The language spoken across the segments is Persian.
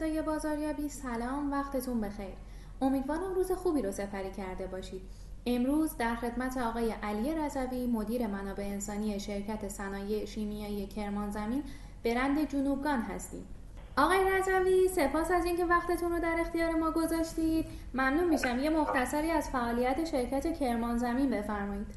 صدای بازاریابی. سلام وقتتون بخیر. امیدوارم روز خوبی رو سپری کرده باشید. امروز در خدمت آقای علی رضوی مدیر منابع انسانی شرکت صنایع شیمیایی کرمان زمین برند جنوبگان هستیم. آقای رضوی سپاس از اینکه وقتتون رو در اختیار ما گذاشتید. ممنون میشم یه مختصری از فعالیت شرکت کرمان زمین بفرمایید.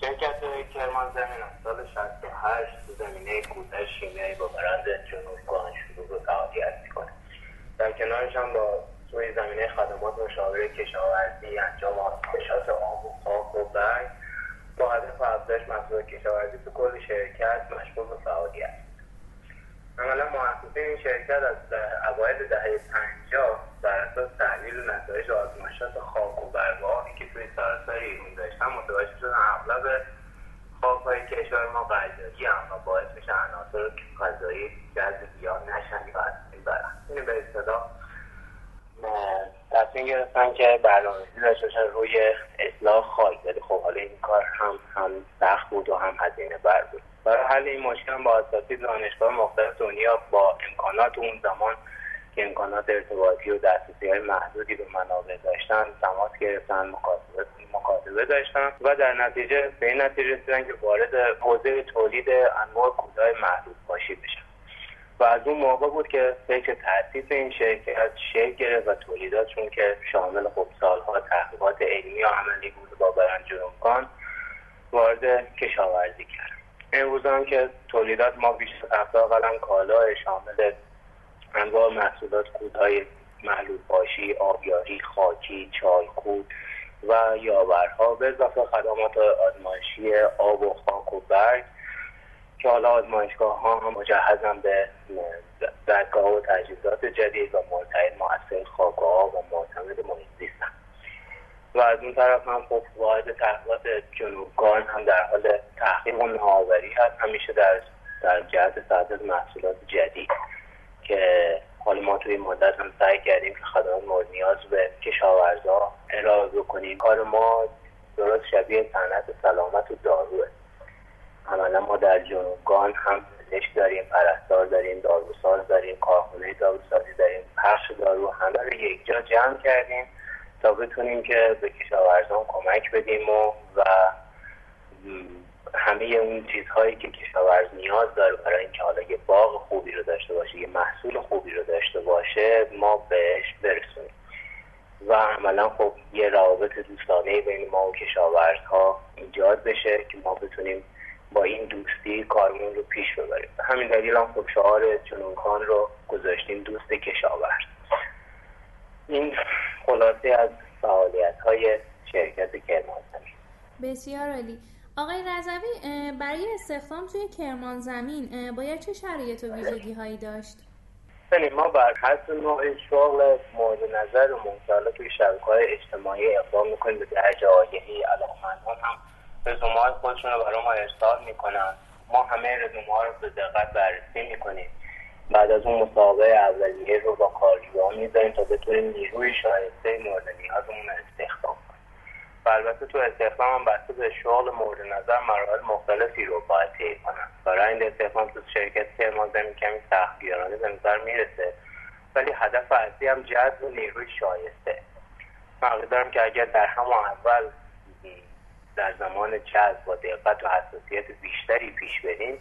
شرکت کرمان زمین از سال 68 تو زمینه کودش شیمیایی با برند جنوبگان. شروع به فعالیت می‌کنه. در کنارش هم با توی زمینه خدمات مشاوره کشاورزی انجام آزمایشات آب و خاک و برگ با هدف افزایش محصول کشاورزی تو کل شرکت مشغول به فعالیت عملا مؤسسین این شرکت از اوایل دهه پنجاه بر اساس تحلیل نتایج آزمایشات خاک و برگاهی که توی سراسر ایران داشتن متوجه شدن اغلب خاکهای کشور ما قلدری هم و باعث میشه عناصر غذایی جذب گیاه نشن یا برن این به اصطلاح تصمیم گرفتن که برنامه‌ریزی داشته باشن روی اصلاح خاک ولی خب حالا این کار هم هم سخت بود و هم هزینه بر بود. برای حل این مشکل با اساتید دانشگاه مختلف دنیا با امکانات اون زمان که امکانات ارتباطی و دسترسی های محدودی به منابع داشتن تماس گرفتن مکاتبه داشتن و در نتیجه به این نتیجه رسیدن که وارد حوزه تولید انواع کودهای محدود باشی بشن. و از اون موقع بود که فکر تاسیس این شرکت شکل گرفت و تولیداتشون که شامل خب سالها تحقیقات علمی و عملی بود با برند جنوبکان وارد کشاورزی کرد. امروز هم که تولیدات ما بیش از قلم کالا شامل انواع محصولات کودهای محلول باشی آبیاری خاکی چای کود و یاورها به اضافه خدمات آزمایشی آب و خاک و برگ که حالا آزمایشگاه ها هم مجهزن به دستگاه و تجهیزات جدید و مرتعد مؤثر خاک و معتمد محیط زیستن و از اون طرف هم خب واحد تحقیقات جنوبگان هم در حال تحقیق و نوآوری هست. همیشه در در جهت ساعت محصولات جدید که حالا ما توی مدت هم سعی کردیم که خدمات مورد نیاز به کشاورزا ارائه بکنیم. کار ما درست شبیه صنعت سلامت و داروه. در جنوبگان هم پزشک داریم پرستار داریم داروساز داریم کارخونه داروسازی داریم پخش دارو همه رو یک جا جمع کردیم تا بتونیم که به کشاورزان کمک بدیم و, و همه اون چیزهایی که کشاورز نیاز داره برای اینکه حالا یه باغ خوبی رو داشته باشه یه محصول خوبی رو داشته باشه ما بهش برسونیم. و عملا خب یه روابط دوستانه بین ما و کشاورزها ایجاد بشه که ما بتونیم با این دوستی کارمون رو پیش ببریم. همین دلیل هم خب شعار جنونکان رو گذاشتیم دوست کشاورز. این خلاصه از فعالیت های شرکت کرمان بسیار عالی. آقای رضوی برای استخدام توی کرمان زمین باید چه شرایط و ویژگی هایی داشت؟ بله ما بر حسب نوع شغل مورد نظر و منطقه توی شبکه های اجتماعی اقدام می‌کنیم. به درجه آگهی علاقمندان هم رزومه های خودشون رو برای ما ارسال می‌کنن. ما همه رزومه ها رو به دقت بررسی می‌کنیم. بعد از اون مسابقه اولیه رو با کارجوها می‌ذاریم تا بتونیم نیروی شایسته مورد نیازمون استخدام و البته تو استخدام هم بسته به شغل مورد نظر مراحل مختلفی رو باید طی کنن. برای این استخدام تو شرکت کرمان زمین کمی سختگیرانه به نظر می‌رسه. ولی هدف اصلی هم جذب نیروی شایسته. من که اگر در همون اول در زمان جذب با دقت و حساسیت بیشتری پیش بریم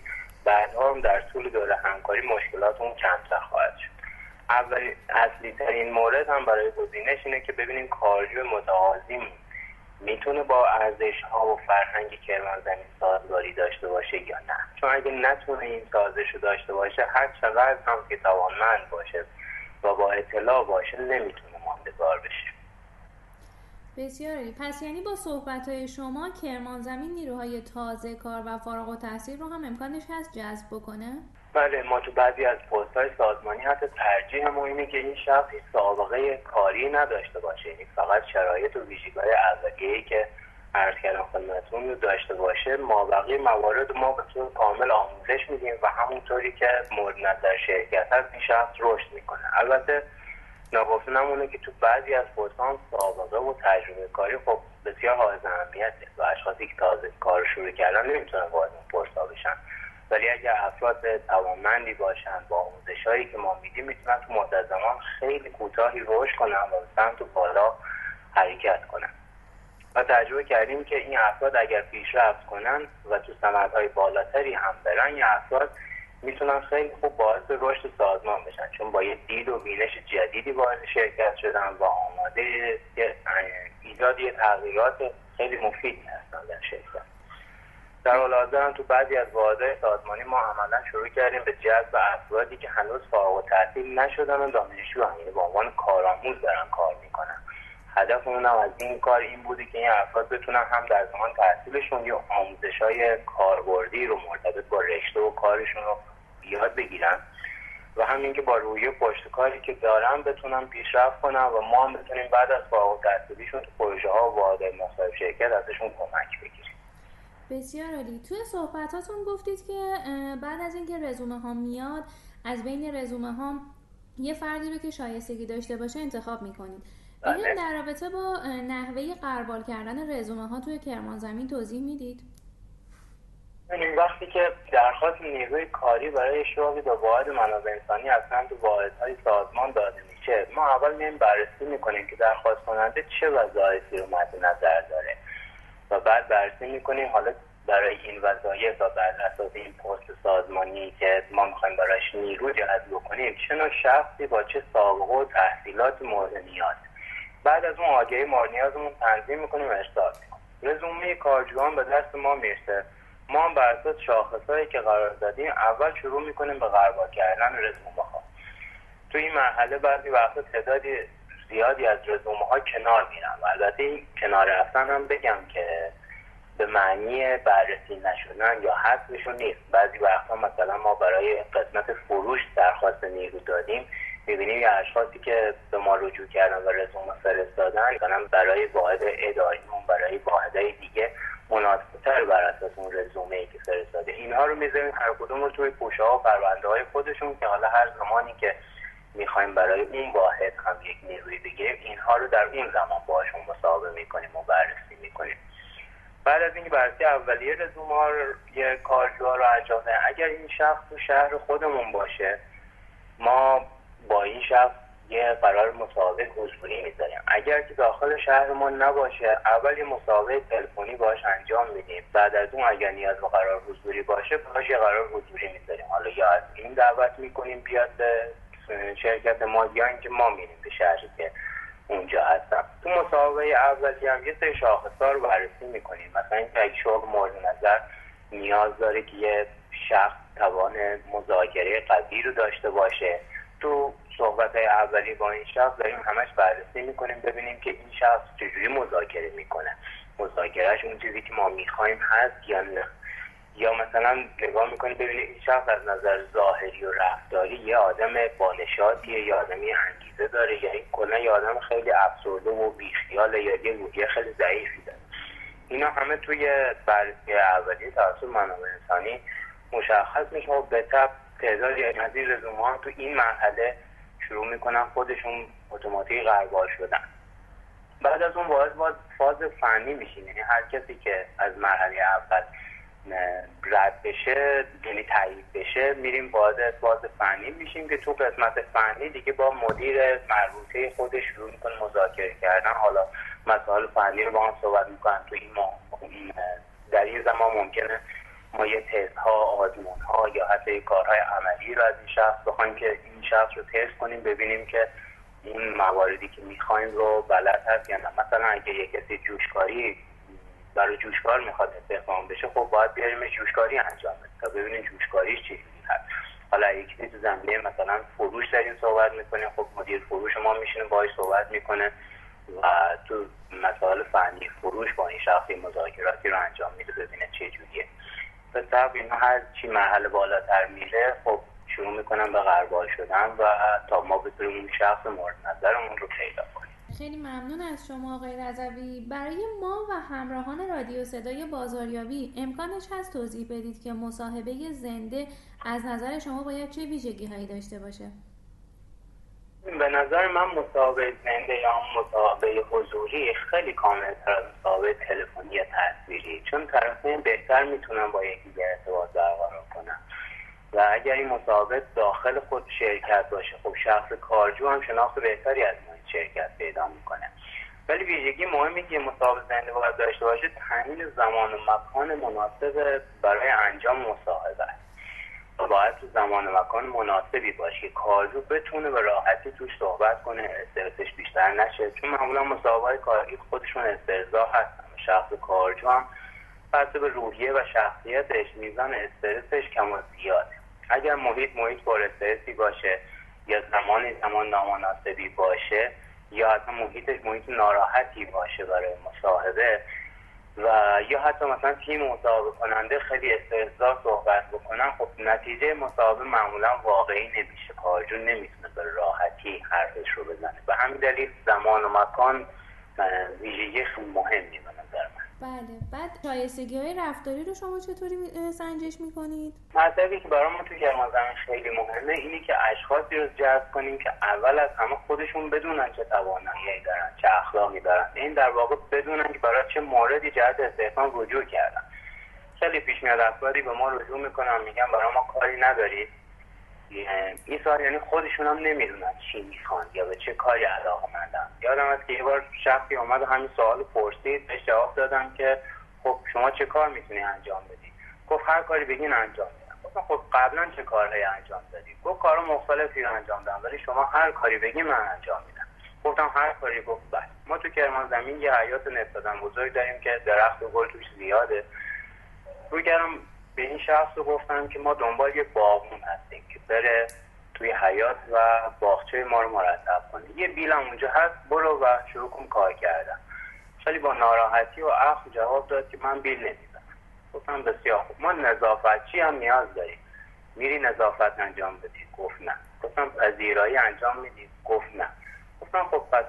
هم در طول دوره همکاری مشکلات اون کمتر خواهد شد. اول اصلی ترین مورد هم برای گزینش اینه که ببینیم کارجو متعاظیم می‌تونه با ارزش ها و فرهنگ کرمان زمین سازگاری داشته باشه یا نه. چون اگه نتونه این سازش رو داشته باشه هر چقدر هم که توانمند باشه و با اطلاع باشه نمی‌تونه ماندگار بشه. بسیار پس یعنی با صحبت های شما کرمان زمین نیروهای تازه کار و فارغ و تحصیل رو هم امکانش هست جذب بکنه؟ بله ما تو بعضی از پست های سازمانی حتی ترجیح ما اینه که این شخص سابقه کاری نداشته باشه. یعنی فقط شرایط و ویژگی های اولیه‌ای که عرض کردم خدمتتون رو داشته باشه. ما بقیه موارد ما به طور کامل آموزش میدیم و همونطوری که مورد نظر شرکت هست این شخص رشد می‌کنه. البته ناگفته نمونه که تو بعضی از پستان سابقه و تجربه کاری خب بسیار حائز اهمیته. و اشخاصی که تازه کار شروع کردن نمی‌تونن وارد اون بشن. ولی اگر افراد توانمندی باشن با آموزش هایی که ما میدیم می‌تونن تو مدت زمان خیلی کوتاهی رشد کنن و به سمت بالا حرکت کنن. و تجربه کردیم که این افراد اگر پیشرفت کنن و تو سمتهای بالاتری هم برن این افراد می‌تونن خیلی خوب باعث رشد سازمان بشن. چون با یه دید و بینش جدیدی وارد شرکت شدن و آماده ایجاد یه تغییرات خیلی مفیدی هستن در شرکت. در حال حاضر تو بعضی از واحدهای سازمانی ما عملا شروع کردیم به جذب افرادی که هنوز فارغ التحصیل نشدن و دانشجو هم یعنی به عنوان کارآموز دارن کار می‌کنن. هدفمون هم از این کار این بوده که این افراد بتونن هم در زمان تحصیلشون یا آموزش های کاربردی رو مرتبط با رشته و کارشون رو یاد بگیرن و همین که با روی پشت کاری که دارن بتونن پیشرفت کنن و ما هم بتونیم بعد از فارغ التحصیلیشون تو پروژه ها و واحد مختلف شرکت ازشون کمک بگیریم. بسیار عالی. توی صحبتاتون گفتید که بعد از اینکه رزومه ها میاد از بین رزومه ها یه فردی رو که شایستگی داشته باشه انتخاب می‌کنید. بله. در رابطه با نحوه قربال کردن رزومه ها توی کرمان زمین توضیح می‌دید؟ این وقتی که درخواست نیروی کاری برای شغلی به واحد منابع انسانی از سمت واحدهای سازمان داده میشه ما اول میایم بررسی می‌کنیم که درخواست کننده چه وظایفی رو مد نظر داره و بعد بررسی می‌کنیم حالا برای این وظایف و بر اساس این پست سازمانی که ما می‌خوایم برایش نیرو جلب بکنیم چه نوع شخصی با چه سابقه و تحصیلات مورد نیاز بعد از اون آگهی مورد نیازمون تنظیم می‌کنیم و ارسال رزومه کارجوان به دست ما می‌رسه. ما هم بر اساس شاخصهایی که قرار دادیم اول شروع می‌کنیم به قربال کردن رزومه ها تو این مرحله بعضی وقتا تعدادی زیادی از رزومه ها کنار میرن. البته این کنار رفتن هم بگم که به معنی بررسی نشدن یا حذفشون نیست. بعضی وقتا مثلا ما برای قسمت فروش درخواست نیرو دادیم. می‌بینیم یه اشخاصی که به ما رجوع کردن و رزومه فرستادن مثلا برای واحد اداریمون برای واحدهای دیگه مناسبتر بر اساس اون رزومه ای که فرستاده. اینها رو می‌ذاریم هر کدوم رو توی پوشه ها و پرونده های خودشون که حالا هر زمانی که می‌خوایم برای اون واحد هم یک نیروی بگیریم اینها رو در اون زمان باشون مصاحبه می‌کنیم و بررسی می‌کنیم. بعد از اینکه بررسی اولیه رزومه ها یه کارجوها رو انجام اگر این شخص تو شهر خودمون باشه ما شخص یه قرار مسابقه حضوری می‌ذاریم. اگر که داخل شهرمون نباشه اول یه مسابقه تلفنی باش انجام میدیم. بعد از اون اگر نیاز به قرار حضوری باشه باش یه قرار حضوری می‌ذاریم. حالا یا از این دعوت می‌کنیم بیاد به شرکت ما یا اینکه ما میریم به شهری که اونجا هستم. تو مسابقه اولی هم یه سری رو بررسی می‌کنیم. مثلا اینکه اگه شغل مورد نظر نیاز داره که یه شخص توان مذاکره قوی رو داشته باشه. تو صحبت های اولی با این شخص داریم همش بررسی می‌کنیم ببینیم که این شخص چجوری مذاکره می‌کنه. مذاکرهش اون چیزی که ما می‌خوایم هست یا نه. یا مثلا نگاه می‌کنیم ببینیم این شخص از نظر ظاهری و رفتاری یه آدم بانشاتیه یا آدمی انگیزه داره. یا این کلا یه آدم خیلی افسرده و بیخیاله یا یه روحیه خیلی ضعیفی داره. اینا همه توی بررسی اولی توسط منابع انسانی مشخص میشه. و به تب تعدادی از این رزومه تو این مرحله شروع می‌کنن خودشون اتوماتیک قربال شدن. بعد از اون باید باید فاز فنی میشین. یعنی هر کسی که از مرحله اول رد بشه یعنی تایید بشه میریم وارد فاز فنی میشیم که تو قسمت فنی دیگه با مدیر مربوطه خودش شروع می‌کنه مذاکره کردن. حالا مسائل فنی رو با هم صحبت می‌کنن. تو این در این زمان ممکنه ما یه تست ها آزمون ها یا حتی کارهای عملی رو از این شخص بخوایم که این شخص رو تست کنیم ببینیم که این مواردی که می‌خوایم رو بلد هست یا نه. مثلا اگه یه کسی جوشکاری برای جوشکار می‌خواد استخدام بشه خب باید بیاریمش جوشکاری انجام بده تا ببینیم جوشکاریش چی هست. حالا یکی تو زمینه مثلا فروش داریم صحبت می‌کنیم خب مدیر فروش ما میشینه باهاش صحبت می‌کنه و تو مسائل فنی فروش با این شخصی مذاکراتی رو انجام میده ببینه چه جوریه. به طب اینا هر چی محل بالاتر میره خب شروع می‌کنم به غربال شدن و تا ما بتونیم اون شخص مورد نظرمون رو پیدا کنیم. خیلی ممنون از شما آقای رضوی. برای ما و همراهان رادیو صدای بازاریابی امکانش هست توضیح بدید که مصاحبه زنده از نظر شما باید چه ویژگی هایی داشته باشه؟ به نظر من مصاحبه زنده یا مصاحبه حضوری خیلی کاملتر از مصاحبه تلفنی تصویری. چون طرفین بهتر می‌تونن با یکدیگر ارتباط برقرار کنن و اگر این مسابقه داخل خود شرکت باشه خب شخص کارجو هم شناخت بهتری از این شرکت پیدا می‌کنه. ولی ویژگی مهمی که مسابقه زنده باید داشته باشه تعیین زمان و مکان مناسب برای انجام مصاحبه است. باید تو زمان و مکان مناسبی باشه. که کارجو بتونه به راحتی توش صحبت کنه. استرسش بیشتر نشه. چون معمولا مسابقه کاری خودشون استرزا هستن. شخص کارجو هم بسته به روحیه و شخصیتش میزان استرسش کم و زیاده اگر محیط محیط پر استرسی باشه یا زمانی زمان نامناسبی باشه یا حتی محیطش محیط ناراحتی باشه برای مصاحبه و یا حتی مثلا تیم مصاحبه کننده خیلی استرسدار صحبت بکنن خب نتیجه مصاحبه معمولا واقعی نمیشه. کارجو نمی‌تونه به راحتی حرفش رو بزنه. به همین دلیل زمان و مکان ویژگی خیلی مهمی به نظر من. بله. بعد شایستگی های رفتاری رو شما چطوری سنجش می‌کنید؟ مطلبی که برای ما تو کرمان زمین خیلی مهمه اینی که اشخاصی رو جذب کنیم که اول از همه خودشون بدونن چه توانایی دارن چه اخلاقی دارن. این در واقع بدونن که برای چه موردی جهت استحکام رجوع کردن. خیلی پیش میاد افرادی به ما رجوع می‌کنن میگن برای ما کاری ندارید این سوال یعنی خودشون هم نمی‌دونن چی می‌خوان یا به چه کاری علاقه مندن. یادم از که یه بار شخصی آمد و همین سوال پرسید بهش جواب دادم که خب شما چه کار می‌تونی انجام بدی؟ گفت هر کاری بگین انجام میدم. گفتم خب قبلا چه کارهایی انجام دادی؟ گفت کار مختلفی رو انجام دادم ولی شما هر کاری بگی من انجام میدم. گفتم هر کاری گفت بله. ما تو کرمان زمین یه حیات نسبتا بزرگ داریم که درخت و گل توش زیاده. کردم به این شخص رو گفتم که ما دنبال یه باغون هستیم بره توی حیات و باغچه ما رو مرتب کنه. یه بیلم اونجا هست برو و شروع کن کار کردم خیلی با ناراحتی و اخ جواب داد که من بیل نمی‌زنم. گفتم بسیار خوب. ما نظافتچی هم نیاز داریم. میری نظافت انجام بدی. گفت نه. گفتم پذیرایی انجام میدی. گفت نه. گفتم خب پس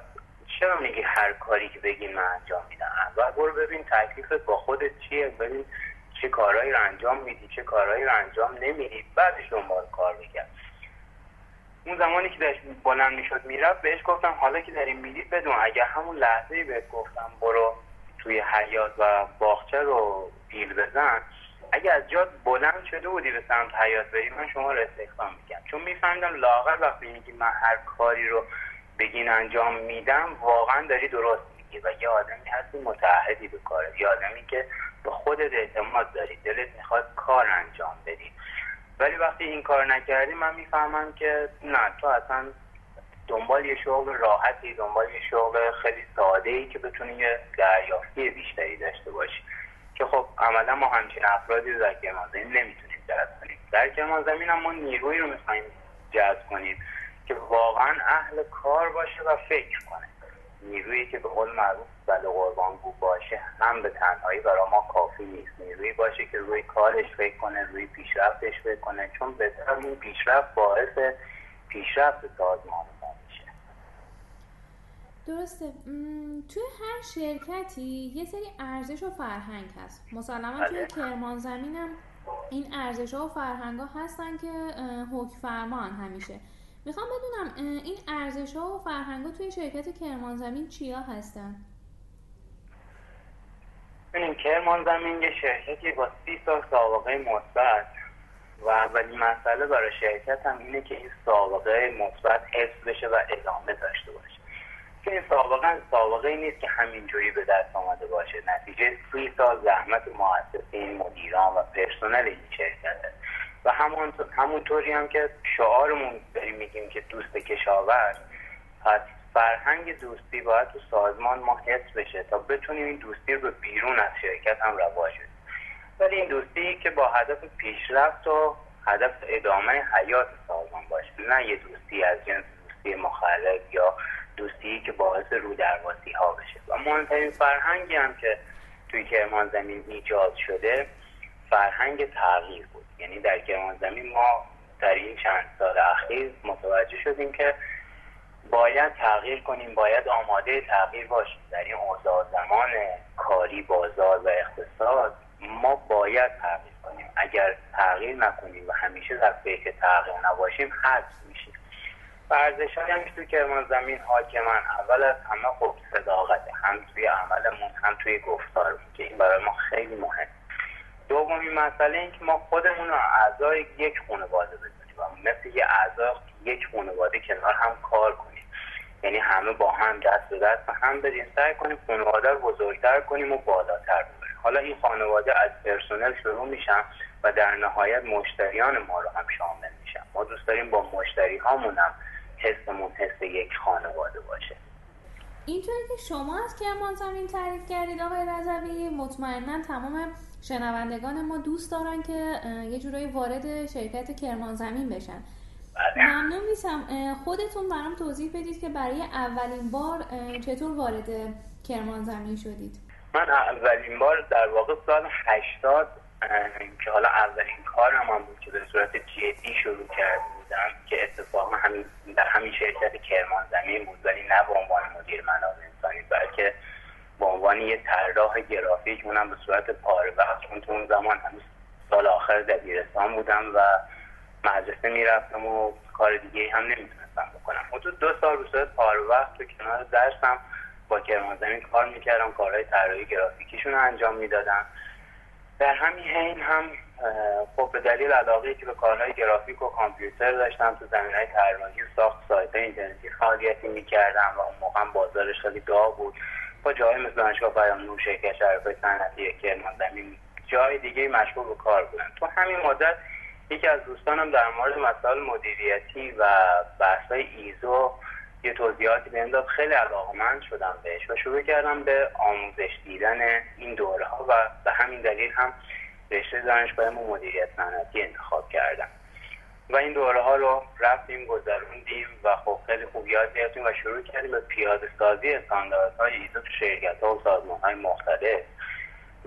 چرا میگی هر کاری که بگی من انجام میدم؟ اول برو ببین تکلیفت با خودت چیه. ببین چه کارهایی رو انجام میدی چه کارهایی رو انجام نمیدی بعدش دنبال کار بگرد اون زمانی که داشت بلند می‌شد می‌رفت بهش گفتم حالا که داریم میدی بدون. اگر همون لحظه بهت گفتم برو توی حیات و باغچه رو بیل بزن. اگه از جاد بلند شده بودی به سمت حیات بری من شما رو استخدام می‌کنم چون میفهمیدم لاغر وقتی میگی من هر کاری رو بگین انجام میدم واقعا داری درست میگی و یه آدمی هستی متعهدی به کارت یه آدمی که به خودت اعتماد داری دلت می‌خواد کار انجام بدی ولی وقتی این کار نکردی من می‌فهمم که نه تو اصلا دنبال یه شغل راحتی دنبال یه شغل خیلی ساده ای که بتونی یه دریافتی بیشتری داشته باشی. که خب عملا ما همچین افرادی رو در کرمان زمین نمی‌تونیم جذب کنیم. در کرمان زمین هم ما نیروی رو می‌خوایم جذب کنیم که واقعا اهل کار باشه و فکر کنه. نیرویی که به قول معروف بله قربانگو باشه هم به تنهایی برای ما کافی نیست. نیرویی باشه که روی کارش فکر کنه روی پیشرفتش فکر کنه. چون به این پیشرفت باعث پیشرفت سازمان ما میشه. درسته. توی هر شرکتی یه سری ارزش و فرهنگ هست. مسلما توی بله. کرمان زمینم این ارزش ها و فرهنگ ها هستن که حکم فرمان همیشه. می‌خوام بدونم این ارزش ها و فرهنگ ها توی شرکت کرمان زمین چیا هستن؟ این کرمان زمین یه شرکتی با سی سال سابقه مثبت. و اولین مسئله برای شرکت هم اینه که این سابقه مثبت حفظ بشه و ادامه داشته باشه. که این سابقه سابقه نیست که همینجوری به دست آمده باشه. نتیجه سی سال زحمت مؤسسین مدیران و پرسنل این شرکته و همون همونطوری هم که شعارمون داریم میگیم که دوست کشاورز پس فرهنگ دوستی باید تو سازمان ما حس بشه تا بتونیم این دوستی رو به بیرون از شرکت هم رواج بدیم ولی این دوستی که با هدف پیشرفت و هدف ادامه حیات سازمان باشه نه یه دوستی از جنس دوستی مخالف یا دوستی که باعث رو درواسی ها بشه. و مهمترین فرهنگی هم که توی کرمان زمین ایجاد شده فرهنگ تغییر بود. یعنی در کرمان زمین ما در این چند سال اخیر متوجه شدیم که باید تغییر کنیم باید آماده تغییر باشیم. در این اوضاع زمان کاری بازار و اقتصاد ما باید تغییر کنیم. اگر تغییر نکنیم و همیشه در فکر تغییر نباشیم حذف میشیم. ورزش هم توی کرمان زمین حاکمن اول از همه خب صداقته. هم توی عملمون هم توی گفتارمون که این برای ما خیلی مهم دومین مسئله این که ما خودمون رو اعضای یک خانواده بدونیم. و مثل یه اعضا یک خانواده کنار هم کار کنیم. یعنی همه با هم دست به دست هم بدیم سعی کنیم خانواده رو بزرگتر کنیم و بالاتر ببریم. حالا این خانواده از پرسنل شروع میشن و در نهایت مشتریان ما رو هم شامل میشن. ما دوست داریم با مشتری هامون هم حسمون حس یک خانواده باشه. اینطوری که شما از کرمان زمین تعریف کردید آقای رضوی مطمئنا تمام شنوندگان ما دوست دارن که یه جورایی وارد شرکت کرمان زمین بشن. ممنون میشم. خودتون برام توضیح بدید که برای اولین بار چطور وارد کرمان زمین شدید؟ من اولین بار در واقع سال 80 که حالا اولین کارم هم بود که به صورت جدی شروع کرده بودم که اتفاقا همین در همین شرکت کرمان زمین بود ولی نه به عنوان مدیر منابع انسانی بلکه به عنوان یه طراح گرافیک اونم به صورت پاره. وقت تو اون زمان همین سال آخر دبیرستان بودم و مدرسه می‌رفتم و کار دیگه هم نمی‌تونستم بکنم. حدود دو سال به پاره وقت تو کنار درسم با کرمان زمین کار می‌کردم کارهای طراحی گرافیکیشون رو انجام می‌دادم. در همین حین هم خب به دلیل علاقه که به کارهای گرافیک و کامپیوتر داشتم تو زمین های طراحی و ساخت سایت اینترنتی فعالیتی می‌کردم و اون موقع بازارش خیلی دا بود. با جای مثل دانشگاه بیان نور شرکت شرکای صنعتی کرمان زمین جای دیگه مشغول به کار بودن تو همین مدت یکی از دوستانم در مورد مسائل مدیریتی و بحث‌های ایزو یه توضیحاتی به خیلی علاقمند شدم بهش و شروع کردم به آموزش دیدن این دوره ها و به همین دلیل هم رشته دانشگاه مدیریت صنعتی انتخاب کردم. و این دوره ها رو رفتیم گذروندیم و خب خیلی خوب یاد گرفتیم و شروع کردیم به پیاده سازی استانداردهای ایزو تو شرکت ها و سازمان های مختلف.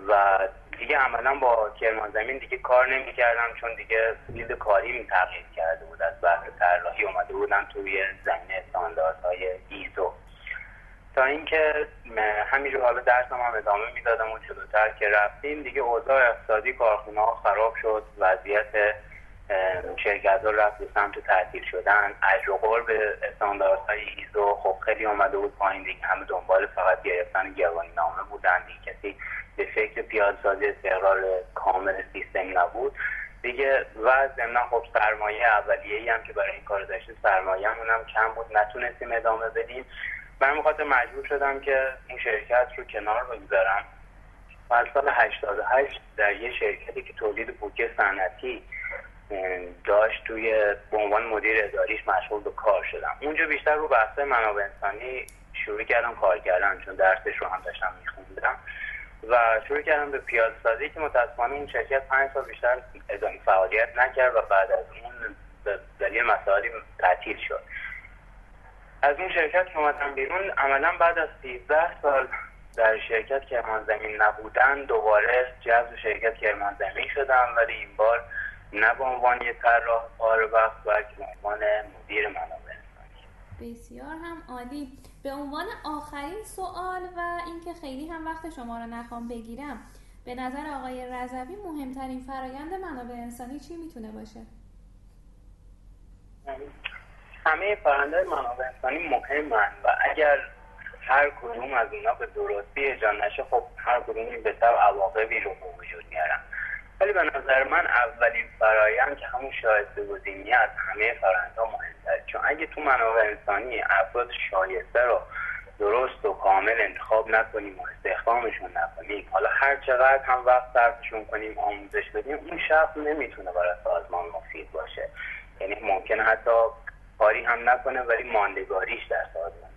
و دیگه عملا با کرمان زمین دیگه کار نمی‌کردم چون دیگه field کاری تغییر کرده بود. از بحث طراحی اومده بودم توی زمینه استانداردهای ایزو. تا اینکه همینجور حالا درسم هم ادامه می‌دادم و جلوتر که رفتیم دیگه اوضاع اقتصادی کارخونه ها خراب شد وضعیت شرکت ها رفت به سمت تعطیل شدن. اجر به استانداردهای ایزو خب خیلی آمده بود پایین دیگه. همه دنبال فقط گرفتن گواهی نامه بودن دیگه. کسی به فکر پیادسازی استقرار کامل سیستم نبود. دیگه و ضمنا خب سرمایه اولیه ای هم که برای این کار داشتیم سرمایه هم کم بود. نتونستیم ادامه بدیم. من خاطر مجبور شدم که این شرکت رو کنار بگذارم. و سال 88 در یه شرکتی که تولید بوکه صنعتی داشت توی به عنوان مدیر اداریش مشغول به کار شدم. اونجا بیشتر رو بحث منابع انسانی شروع کردم کار کردن چون درسش رو هم داشتم میخوندم. و شروع کردم به پیاده سازی که متاسفانه این شرکت پنج سال بیشتر ادامه فعالیت نکرد و بعد از اون به دلیل مسائلی تعطیل شد. از اون شرکت که اومدم بیرون عملا بعد از 13 سال در شرکت کرمان زمین نبودن دوباره جذب شرکت کرمان زمین شدم ولی این بار نه به عنوان یک طراح پاره وقت بلکه به عنوان مدیر منابع. بسیار هم عالی. به عنوان آخرین سوال و اینکه خیلی هم وقت شما رو نخوام بگیرم به نظر آقای رضوی مهمترین فرایند منابع انسانی چی می‌تونه باشه؟ همه فرآیندهای منابع انسانی مهمن و اگر هر کدوم از اونا به درستی اجرا نشه خب هر کدومی به طب عواقبی رو به وجود میارن. ولی به نظر من اولین فرایند که همون شایسته گزینی از همه فرایندها مهمتره. چون اگه تو منابع انسانی افراد شایسته رو درست و کامل انتخاب نکنیم و استخدامشون نکنیم حالا هر چقدر هم وقت صرفشون کنیم آموزش بدیم اون شخص نمی‌تونه برای سازمان مفید باشه. یعنی ممکنه حتی کاری هم نکنه ولی ماندگاریش در سازمان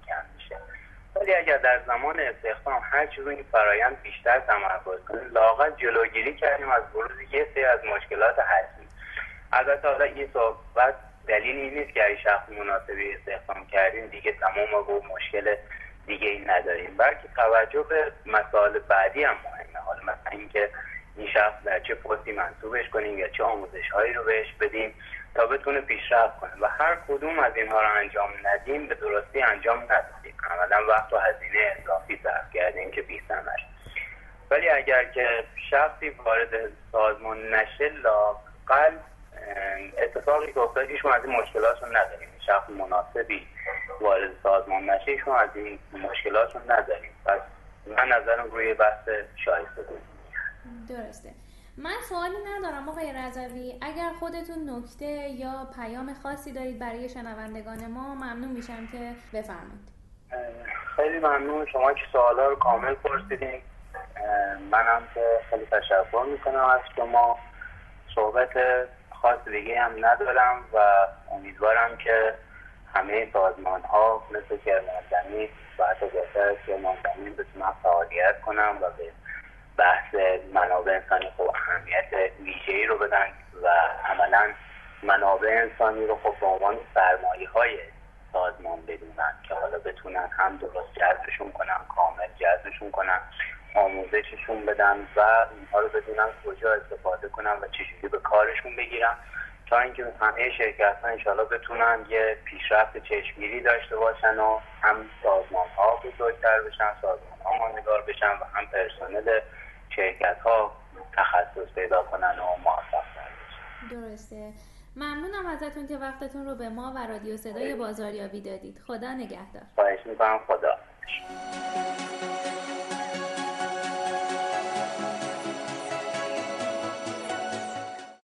ولی اگر در زمان استخدام هر چیز این فرایند بیشتر تمرکز کنیم لاغت جلوگیری کردیم از بروز یه سری از مشکلات حتمی البته حالا این صحبت دلیلی نیست که اگه شخص مناسبی استخدام کردیم دیگه تمام و مشکل دیگه ای نداریم. بلکه توجه به مسائل بعدی هم مهمه. حالا مثلا اینکه این شخص در چه پستی منصوبش کنیم یا چه آموزش هایی رو بهش بدیم. تا بتونه پیشرفت کنه. و هر کدوم از اینها رو انجام ندیم به درستی انجام ندادیم. عملا وقت و هزینه اضافی صرف کردیم که بی ولی اگر که شخصی وارد سازمان نشه لاقل اتفاقی که افتاد ایشون از این مشکلات رو نداریم. شخص مناسبی وارد سازمان نشه ایشون از این مشکلات رو نداریم. پس من نظرم روی بحث شایسته درسته. من سوالی ندارم آقای رضوی. اگر خودتون نکته یا پیام خاصی دارید برای شنوندگان ما ممنون میشم که بفرمایید. خیلی ممنون. شما که سوالا رو کامل پرسیدین. منم که خیلی تشکر می‌کنم از شما. صحبت خاص دیگه هم ندارم و امیدوارم که همه سازمان ها مثل کرمان زمین و حتی بهتر کرمان زمین بتونن فعالیت کنم و به بحث منابع انسانی خب اهمیت ویژه‌ای رو بدن و عملا منابع انسانی رو خب به عنوان سرمایه های سازمان بدونن که حالا بتونن هم درست جذبشون کنن کامل جذبشون کنن آموزششون بدن و اینها رو بدونن کجا استفاده کنن و چجوری به کارشون بگیرن. تا اینکه همه شرکت ها انشالله بتونن یه پیشرفت چشمگیری داشته باشن و هم سازمان ها بزرگتر بشن سازمان ها ماندگار بشن و هم پرسنل شرکت ها تخصص پیدا کنن و موفق درسته. ممنونم ازتون که وقتتون رو به ما و رادیو صدای بازاریابی دادید. خدا نگهدار. خواهش می‌کنم. خدا.